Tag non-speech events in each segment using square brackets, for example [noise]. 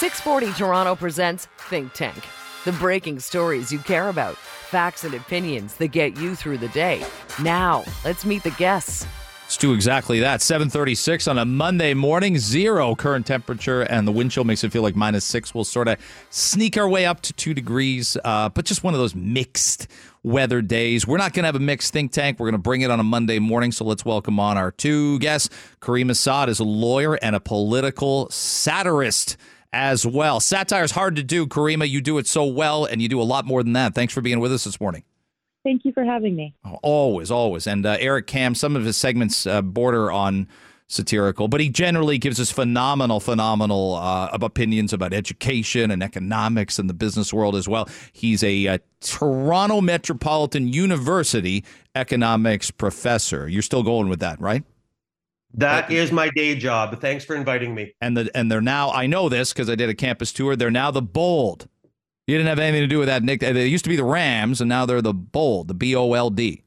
640 Toronto presents Think Tank, the breaking stories you care about, facts and opinions that get you through the day. Now, let's meet the guests. Let's do exactly that. 736 on a Monday morning, zero current temperature, and the wind chill makes it feel like minus six. We'll sort of sneak our way up to two degrees, uh, but just one of those mixed weather days. We're not going to have a mixed think tank. We're going to bring it on a Monday morning. So let's welcome on our two guests. Caryma Sa'd is a lawyer and a political satirist as well. Satire is hard to do, Caryma. You do it so well, and you do a lot more than that. Thanks for being with us this morning. Thank you for having me. Always, always. And uh, Eric Kam, some of his segments uh, border on satirical, but he generally gives us phenomenal, phenomenal uh, opinions about education and economics and the business world as well. He's a, a uh, Toronto Metropolitan University economics professor. You're still going with that, right? That is my day job. Thanks for inviting me. And the and they're now I know this because I did a campus tour. They're now the bold you didn't have anything to do with that, Nick. They used to be the Rams, and now they're the Bold, the B O L D.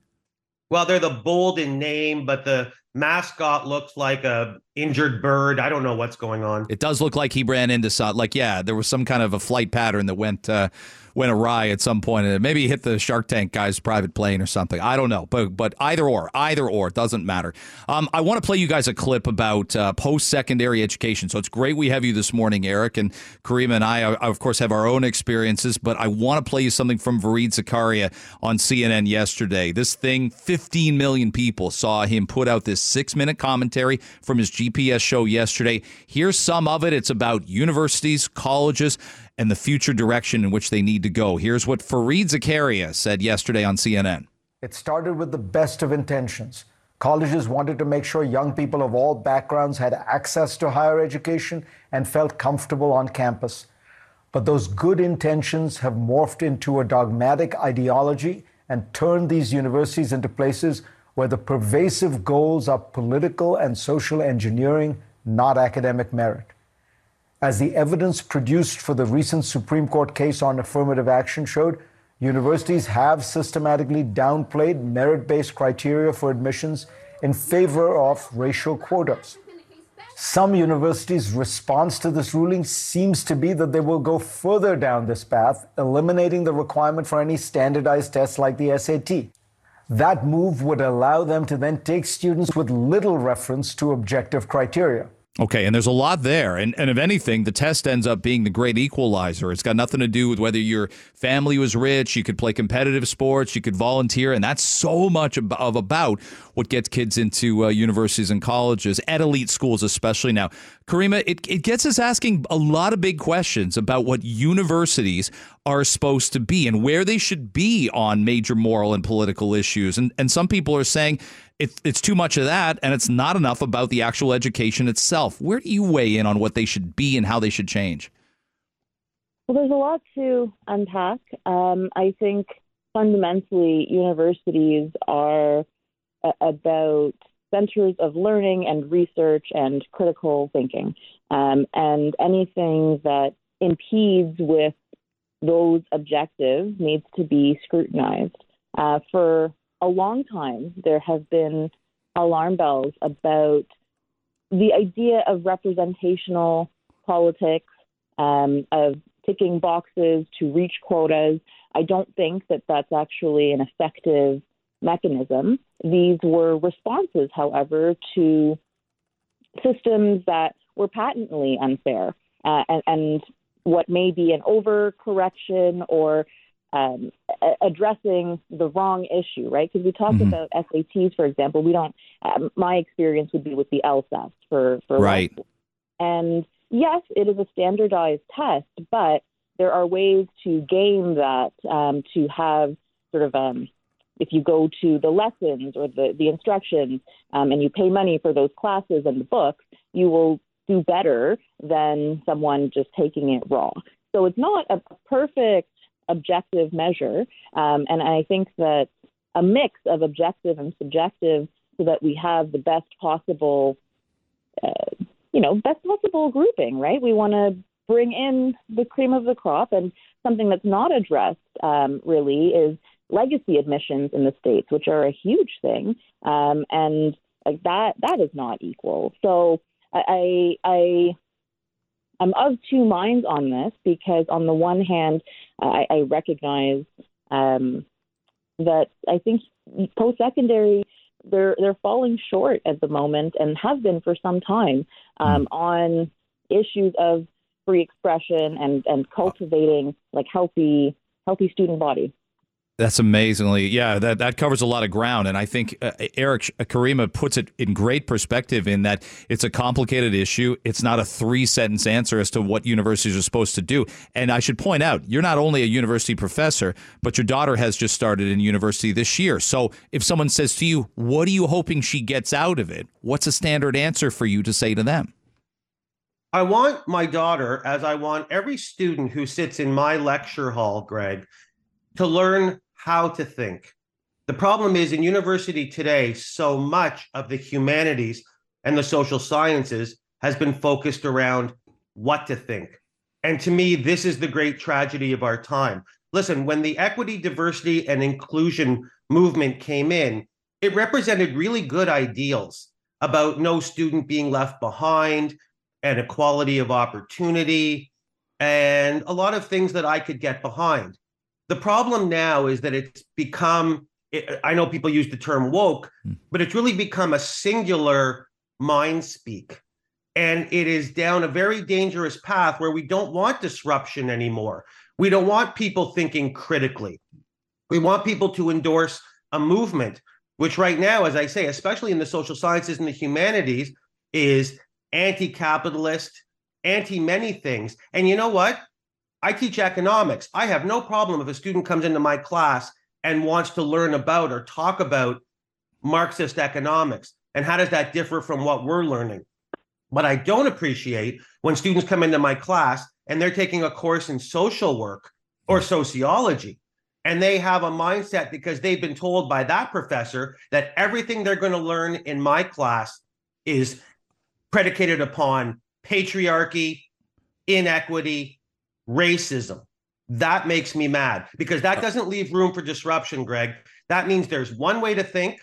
Well, they're the Bold in name, but the mascot looks like a injured bird. I don't know what's going on. It does look like he ran into some. Like, yeah, there was some kind of a flight pattern that went. Uh, went awry at some point and maybe hit the Shark Tank guy's private plane or something. I don't know, but but either or, either or, it doesn't matter. Um, I want to play you guys a clip about uh, post secondary education. So it's great we have you this morning, Eric and Caryma and I, of course, have our own experiences, but I want to play you something from Fareed Zakaria on CNN yesterday. This thing, 15 million people saw him put out this six minute commentary from his GPS show yesterday. Here's some of it. It's about universities, colleges, and the future direction in which they need to go. Here's what Fareed Zakaria said yesterday on CNN. It started with the best of intentions. Colleges wanted to make sure young people of all backgrounds had access to higher education and felt comfortable on campus. But those good intentions have morphed into a dogmatic ideology and turned these universities into places where the pervasive goals are political and social engineering, not academic merit. As the evidence produced for the recent Supreme Court case on affirmative action showed, universities have systematically downplayed merit based criteria for admissions in favor of racial quotas. Some universities' response to this ruling seems to be that they will go further down this path, eliminating the requirement for any standardized tests like the SAT. That move would allow them to then take students with little reference to objective criteria. Okay, and there's a lot there. And, and if anything, the test ends up being the great equalizer. It's got nothing to do with whether your family was rich, you could play competitive sports, you could volunteer, and that's so much of, about what gets kids into uh, universities and colleges, at elite schools especially now. Caryma, it, it gets us asking a lot of big questions about what universities are supposed to be and where they should be on major moral and political issues. And, and some people are saying it's it's too much of that, and it's not enough about the actual education itself. Where do you weigh in on what they should be and how they should change? Well, there's a lot to unpack. Um, I think fundamentally, universities are a- about centers of learning and research and critical thinking. Um, and anything that impedes with those objectives needs to be scrutinized. Uh, for a long time, there have been alarm bells about the idea of representational politics, um, of ticking boxes to reach quotas. I don't think that that's actually an effective mechanism. These were responses, however, to systems that were patently unfair uh, and, and, what may be an overcorrection or um, addressing the wrong issue, right? Because we talk mm-hmm. about SATs, for example. We don't. Um, my experience would be with the LSAT for for right. And yes, it is a standardized test, but there are ways to game that um, to have sort of um, if you go to the lessons or the the instructions um, and you pay money for those classes and the books, you will do better than someone just taking it raw. So it's not a perfect objective measure. Um, and I think that a mix of objective and subjective so that we have the best possible, uh, you know, best possible grouping, right? We want to bring in the cream of the crop. And something that's not addressed um, really is legacy admissions in the states, which are a huge thing. Um, and like that, that is not equal. So I, I, I'm of two minds on this because, on the one hand, I, I recognize um, that I think post secondary they're they're falling short at the moment and have been for some time um, mm. on issues of free expression and and cultivating like healthy healthy student body. That's amazingly, yeah. That that covers a lot of ground, and I think uh, Eric uh, Caryma puts it in great perspective. In that it's a complicated issue. It's not a three sentence answer as to what universities are supposed to do. And I should point out, you're not only a university professor, but your daughter has just started in university this year. So if someone says to you, "What are you hoping she gets out of it?" What's a standard answer for you to say to them? I want my daughter, as I want every student who sits in my lecture hall, Greg, to learn how to think. The problem is in university today, so much of the humanities and the social sciences has been focused around what to think. And to me, this is the great tragedy of our time. Listen, when the equity, diversity, and inclusion movement came in, it represented really good ideals about no student being left behind and equality of opportunity and a lot of things that I could get behind. The problem now is that it's become, I know people use the term woke, hmm. but it's really become a singular mind speak. And it is down a very dangerous path where we don't want disruption anymore. We don't want people thinking critically. We want people to endorse a movement, which right now, as I say, especially in the social sciences and the humanities, is anti capitalist, anti many things. And you know what? I teach economics. I have no problem if a student comes into my class and wants to learn about or talk about Marxist economics. And how does that differ from what we're learning? But I don't appreciate when students come into my class and they're taking a course in social work or sociology. And they have a mindset because they've been told by that professor that everything they're going to learn in my class is predicated upon patriarchy, inequity, racism. That makes me mad because that uh, doesn't leave room for disruption, Greg. That means there's one way to think,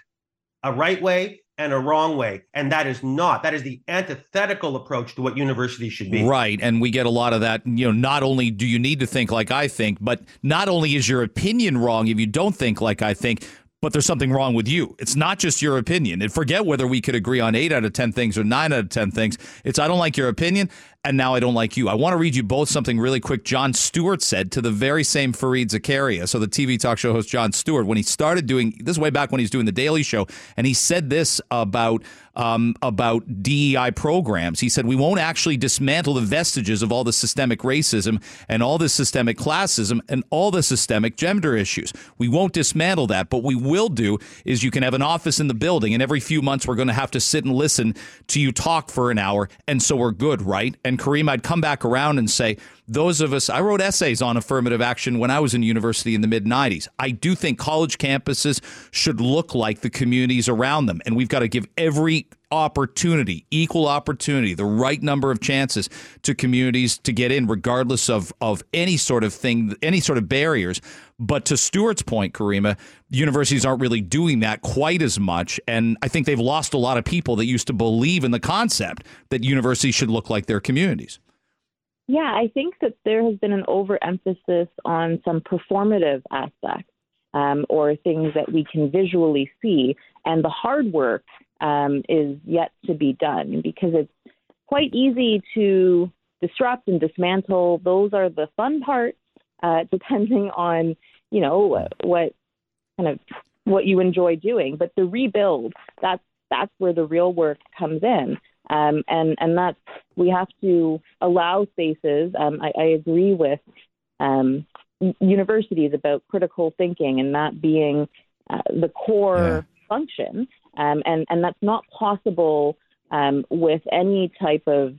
a right way, and a wrong way. And that is not, that is the antithetical approach to what universities should be. Right. And we get a lot of that. You know, not only do you need to think like I think, but not only is your opinion wrong if you don't think like I think, but there's something wrong with you. It's not just your opinion. And forget whether we could agree on eight out of 10 things or nine out of 10 things. It's I don't like your opinion and now I don't like you. I want to read you both something really quick. Jon Stewart said to the very same Fareed Zakaria, so the TV talk show host Jon Stewart, when he started doing this way back when he was doing the Daily Show, and he said this about um, about DEI programs. He said we won't actually dismantle the vestiges of all the systemic racism and all the systemic classism and all the systemic gender issues. We won't dismantle that, but we will do is you can have an office in the building, and every few months we're going to have to sit and listen to you talk for an hour, and so we're good, right? And Caryma, I'd come back around and say, those of us, I wrote essays on affirmative action when I was in university in the mid 90s. I do think college campuses should look like the communities around them. And we've got to give every opportunity, equal opportunity, the right number of chances to communities to get in, regardless of, of any sort of thing, any sort of barriers. But to Stewart's point, Caryma, universities aren't really doing that quite as much. And I think they've lost a lot of people that used to believe in the concept that universities should look like their communities. Yeah, I think that there has been an overemphasis on some performative aspects um, or things that we can visually see, and the hard work um, is yet to be done because it's quite easy to disrupt and dismantle. Those are the fun parts, uh, [laughs] depending on you know what kind of what you enjoy doing. But the rebuild, that's that's where the real work comes in. Um, and and that's we have to allow spaces. Um, I, I, agree with um, universities about critical thinking and that being uh, the core yeah. function, um, and and that's not possible um, with any type of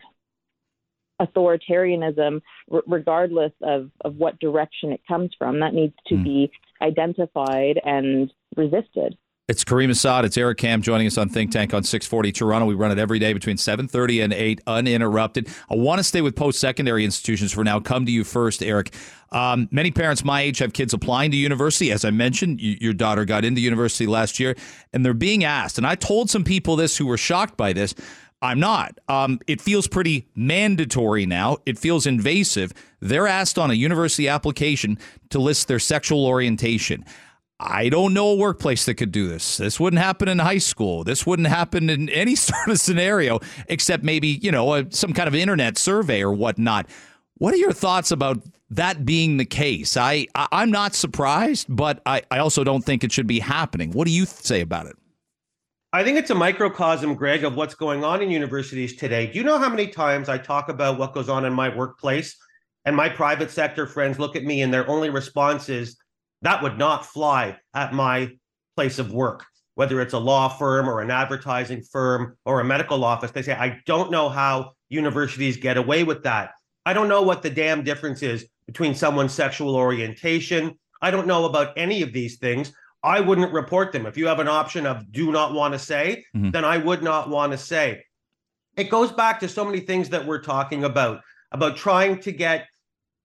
authoritarianism, r- regardless of, of what direction it comes from. That needs to mm. be identified and resisted. It's Caryma Sa'd. It's Eric Kam joining us on Think Tank on 640 Toronto. We run it every day between 7.30 and 8, uninterrupted. I want to stay with post-secondary institutions for now. Come to you first, Eric. Um, many parents my age have kids applying to university. As I mentioned, you, your daughter got into university last year, and they're being asked, and I told some people this who were shocked by this, I'm not. Um, it feels pretty mandatory now. It feels invasive. They're asked on a university application to list their sexual orientation. I don't know a workplace that could do this. This wouldn't happen in high school. This wouldn't happen in [laughs] any sort of scenario, except maybe, you know, a, some kind of internet survey or whatnot. What are your thoughts about that being the case? I, I am not surprised, but I, I also don't think it should be happening. What do you say about it? I think it's a microcosm, Greg, of what's going on in universities today. Do you know how many times I talk about what goes on in my workplace and my private sector friends look at me and their only response is, that would not fly at my place of work, whether it's a law firm or an advertising firm or a medical office. They say, I don't know how universities get away with that. I don't know what the damn difference is between someone's sexual orientation. I don't know about any of these things. I wouldn't report them. If you have an option of do not want to say, mm-hmm. then I would not want to say. It goes back to so many things that we're talking about, about trying to get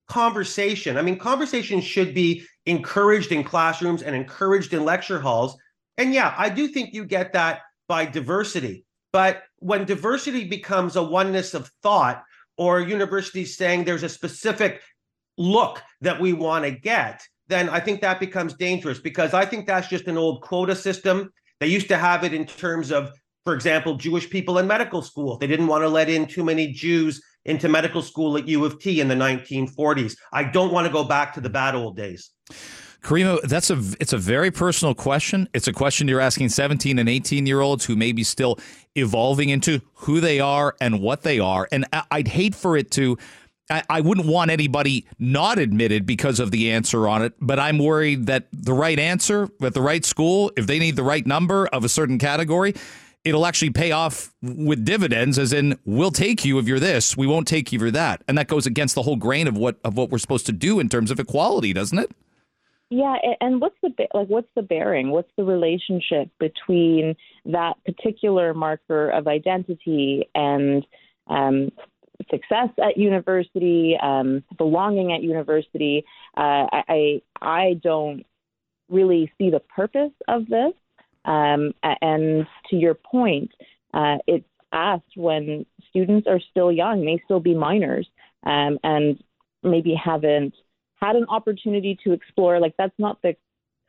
conversation. I mean, conversation should be encouraged in classrooms and encouraged in lecture halls. And yeah, I do think you get that by diversity. But when diversity becomes a oneness of thought, or universities saying there's a specific look that we want to get, then I think that becomes dangerous because I think that's just an old quota system. They used to have it in terms of, for example, Jewish people in medical school. They didn't want to let in too many Jews into medical school at U of T in the 1940s. I don't want to go back to the bad old days. Caryma, that's a it's a very personal question. It's a question you're asking 17 and 18 year olds who may be still evolving into who they are and what they are. And I'd hate for it to I, I wouldn't want anybody not admitted because of the answer on it, but I'm worried that the right answer at the right school, if they need the right number of a certain category, it'll actually pay off with dividends as in we'll take you if you're this we won't take you for that. And that goes against the whole grain of what of what we're supposed to do in terms of equality doesn't it? Yeah and what's the like what's the bearing? What's the relationship between that particular marker of identity and um, success at university, um, belonging at university. Uh, I I don't really see the purpose of this. Um, and to your point, uh, it's asked when students are still young, may still be minors, um, and maybe haven't had an opportunity to explore. Like that's not the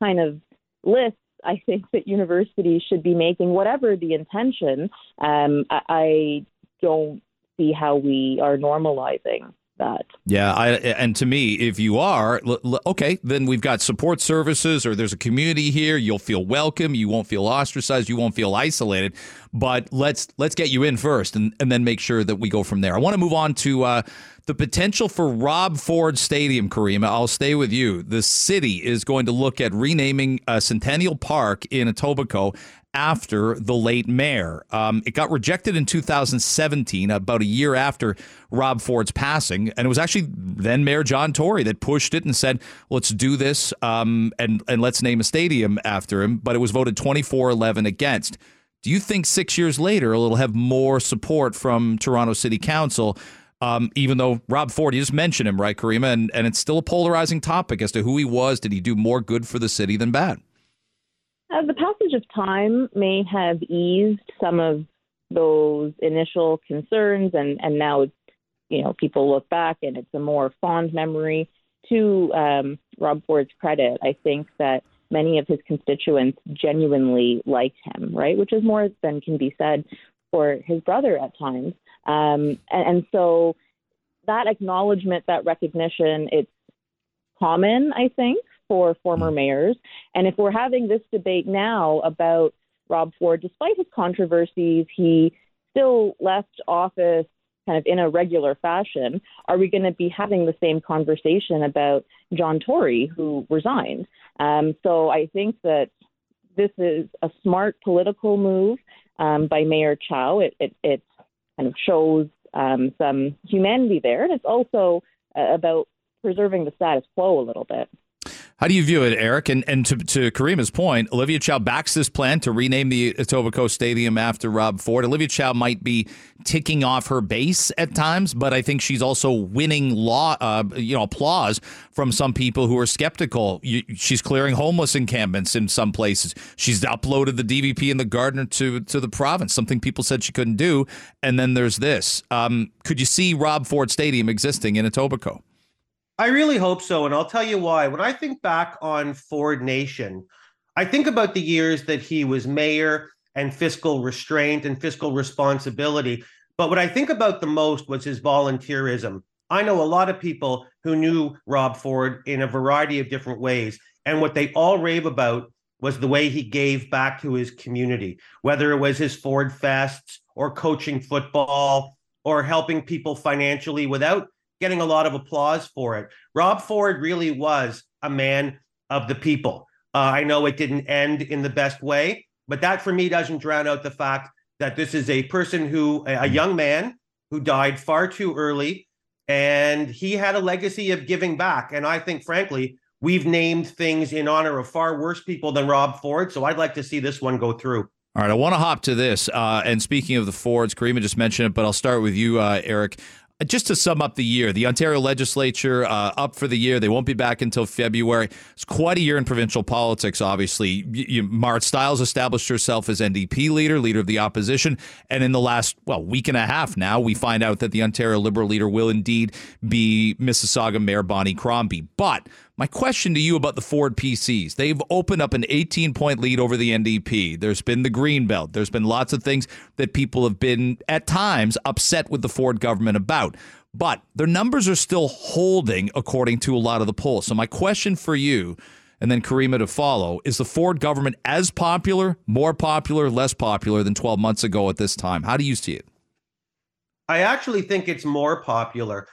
kind of list I think that universities should be making, whatever the intention. Um, I, I don't see how we are normalizing that. Yeah, I, and to me, if you are okay, then we've got support services, or there's a community here. You'll feel welcome. You won't feel ostracized. You won't feel isolated. But let's let's get you in first, and, and then make sure that we go from there. I want to move on to uh, the potential for Rob Ford Stadium, Caryma. I'll stay with you. The city is going to look at renaming uh, Centennial Park in Etobicoke after the late mayor. Um, it got rejected in 2017, about a year after Rob Ford's passing, and it was actually then Mayor John Tory that pushed it and said, "Let's do this um, and and let's name a stadium after him." But it was voted 24-11 against. Do you think six years later it'll have more support from Toronto City Council? Um, even though Rob Ford, you just mentioned him, right, Caryma, and, and it's still a polarizing topic as to who he was. Did he do more good for the city than bad? Uh, the passage of time may have eased some of those initial concerns, and, and now you know, people look back and it's a more fond memory. To um, Rob Ford's credit, I think that many of his constituents genuinely liked him, right? Which is more than can be said for his brother at times. Um, and, and so that acknowledgement, that recognition, it's common, I think, for former mayors. And if we're having this debate now about Rob Ford, despite his controversies, he still left office kind of in a regular fashion. Are we going to be having the same conversation about John Tory, who resigned? Um, so I think that this is a smart political move um, by Mayor Chow. It, it, it kind of shows um, some humanity there, and it's also uh, about preserving the status quo a little bit. How do you view it, Eric? And and to, to Caryma's point, Olivia Chow backs this plan to rename the Etobicoke Stadium after Rob Ford. Olivia Chow might be ticking off her base at times, but I think she's also winning law, uh, you know, applause from some people who are skeptical. You, she's clearing homeless encampments in some places. She's uploaded the DVP and the Gardiner to to the province, something people said she couldn't do. And then there's this. Um, could you see Rob Ford Stadium existing in Etobicoke? I really hope so. And I'll tell you why. When I think back on Ford Nation, I think about the years that he was mayor and fiscal restraint and fiscal responsibility. But what I think about the most was his volunteerism. I know a lot of people who knew Rob Ford in a variety of different ways. And what they all rave about was the way he gave back to his community, whether it was his Ford Fests or coaching football or helping people financially without getting a lot of applause for it. Rob Ford really was a man of the people. Uh, I know it didn't end in the best way, but that for me doesn't drown out the fact that this is a person who, a young man who died far too early, and he had a legacy of giving back. And I think, frankly, we've named things in honor of far worse people than Rob Ford. So I'd like to see this one go through. All right, I want to hop to this. Uh, and speaking of the Fords, Caryma just mentioned it, but I'll start with you, uh, Eric just to sum up the year, the Ontario legislature uh, up for the year. They won't be back until February. It's quite a year in provincial politics, obviously. You, Marit Stiles established herself as NDP leader, leader of the opposition. And in the last, well, week and a half now, we find out that the Ontario Liberal leader will indeed be Mississauga Mayor Bonnie Crombie. But my question to you about the Ford PCs they've opened up an 18 point lead over the NDP. There's been the Greenbelt. There's been lots of things that people have been, at times, upset with the Ford government about. But their numbers are still holding according to a lot of the polls. So, my question for you, and then Caryma to follow, is the Ford government as popular, more popular, less popular than 12 months ago at this time? How do you see it? I actually think it's more popular.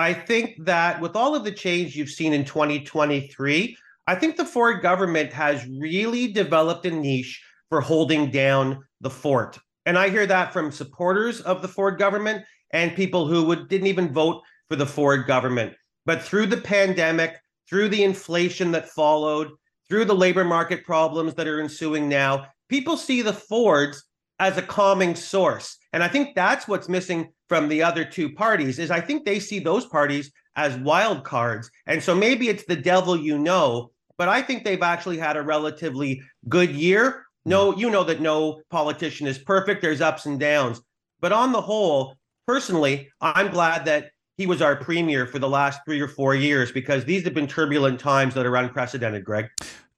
I think that with all of the change you've seen in 2023, I think the Ford government has really developed a niche for holding down the fort. And I hear that from supporters of the Ford government and people who would, didn't even vote for the Ford government. But through the pandemic, through the inflation that followed, through the labor market problems that are ensuing now, people see the Fords as a calming source. And I think that's what's missing from the other two parties is I think they see those parties as wild cards. And so maybe it's the devil you know, but I think they've actually had a relatively good year. No, mm. you know that no politician is perfect. There's ups and downs. But on the whole, personally, I'm glad that he was our premier for the last three or four years because these have been turbulent times that are unprecedented, Greg.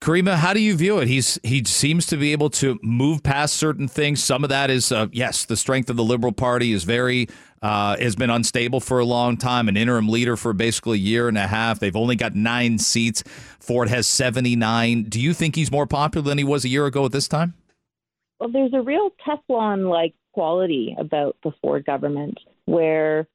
Caryma, how do you view it? He's he seems to be able to move past certain things. Some of that is uh, yes, the strength of the Liberal Party is very uh, has been unstable for a long time. An interim leader for basically a year and a half. They've only got nine seats. Ford has seventy nine. Do you think he's more popular than he was a year ago at this time? Well, there's a real Teflon like quality about the Ford government where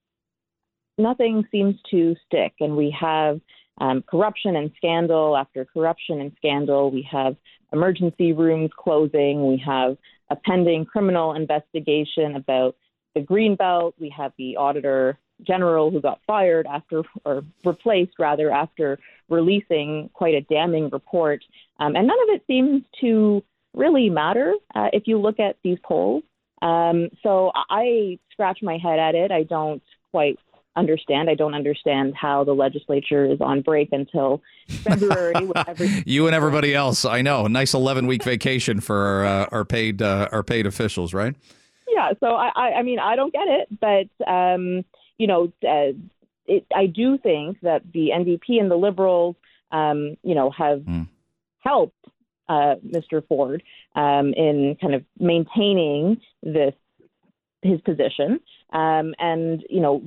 nothing seems to stick, and we have um, corruption and scandal after corruption and scandal. We have emergency rooms closing. We have a pending criminal investigation about the Greenbelt. We have the auditor general who got fired after, or replaced rather, after releasing quite a damning report. Um, and none of it seems to really matter uh, if you look at these polls. Um, so I scratch my head at it. I don't quite understand. I don't understand how the legislature is on break until February. [laughs] you and everybody else, I know. Nice eleven week vacation for our, uh, our paid uh, our paid officials, right? Yeah. So I, I, I mean, I don't get it, but um, you know, uh, it, I do think that the NDP and the Liberals, um, you know, have mm. helped uh, Mr. Ford um, in kind of maintaining this his position. Um, and you know,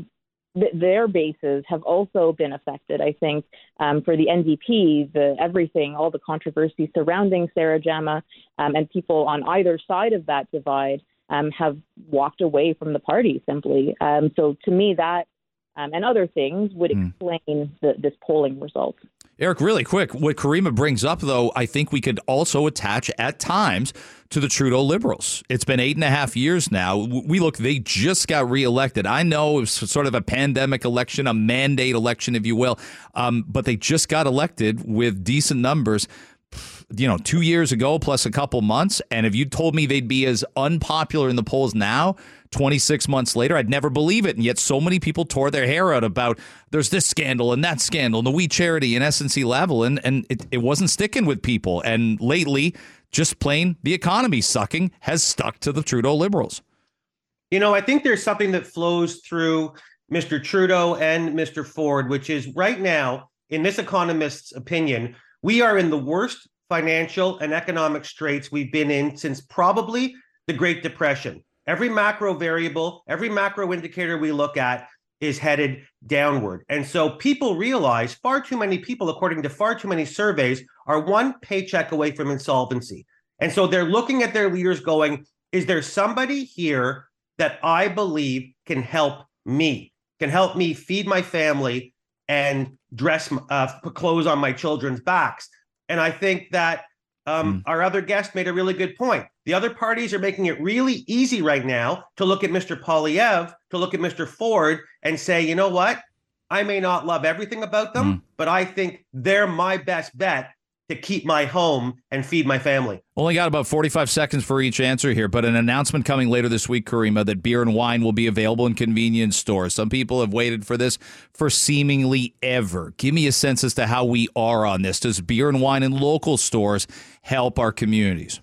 th- their bases have also been affected. I think um, for the NDP, the everything, all the controversy surrounding Sarah Jama, um, and people on either side of that divide um, have walked away from the party simply. Um, so to me, that um, and other things would hmm. explain mm. the, this polling result. Eric, really quick, what Caryma brings up, though, I think we could also attach at times to the Trudeau Liberals. It's been eight and a half years now. We look, they just got reelected. I know it was sort of a pandemic election, a mandate election, if you will, um, but they just got elected with decent numbers you know, two years ago plus a couple months. And if you told me they'd be as unpopular in the polls now, 26 months later, I'd never believe it. And yet so many people tore their hair out about there's this scandal and that scandal, and the We Charity and SNC-Lavalin, and it, it wasn't sticking with people. And lately, just plain the economy sucking has stuck to the Trudeau Liberals. You know, I think there's something that flows through Mr. Trudeau and Mr. Ford, which is right now, in this economist's opinion, we are in the worst financial and economic straits we've been in since probably the Great Depression. Every macro variable, every macro indicator we look at is headed downward. And so people realize far too many people, according to far too many surveys, are one paycheck away from insolvency. And so they're looking at their leaders going, is there somebody here that I believe can help me, can help me feed my family and dress, uh, put clothes on my children's backs? And I think that um, mm. our other guest made a really good point. The other parties are making it really easy right now to look at Mr. Poilievre, to look at Mr. Ford, and say, you know what? I may not love everything about them, mm. but I think they're my best bet to keep my home and feed my family. Only got about 45 seconds for each answer here, but an announcement coming later this week, Caryma, that beer and wine will be available in convenience stores. Some people have waited for this for seemingly ever. Give me a sense as to how we are on this. Does beer and wine in local stores help our communities?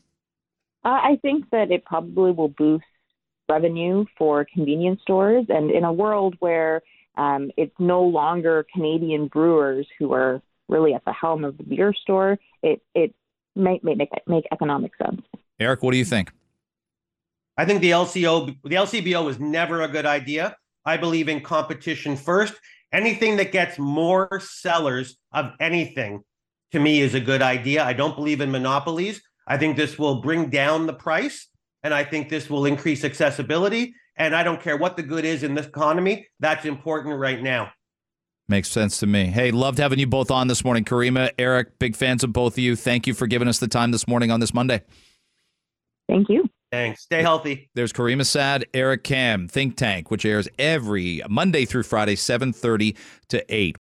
Uh, I think that it probably will boost revenue for convenience stores. And in a world where um, it's no longer Canadian brewers who are really at the helm of the beer store, it it may, may make make economic sense. Eric, what do you think? I think the LCO the LCBO was never a good idea. I believe in competition first. Anything that gets more sellers of anything to me is a good idea. I don't believe in monopolies. I think this will bring down the price and I think this will increase accessibility. And I don't care what the good is in this economy, that's important right now. Makes sense to me. Hey, loved having you both on this morning. Caryma, Eric, big fans of both of you. Thank you for giving us the time this morning on this Monday. Thank you. Thanks. Stay healthy. There's Caryma Sa'd, Eric Kam, Think Tank, which airs every Monday through Friday, 7.30 to 8.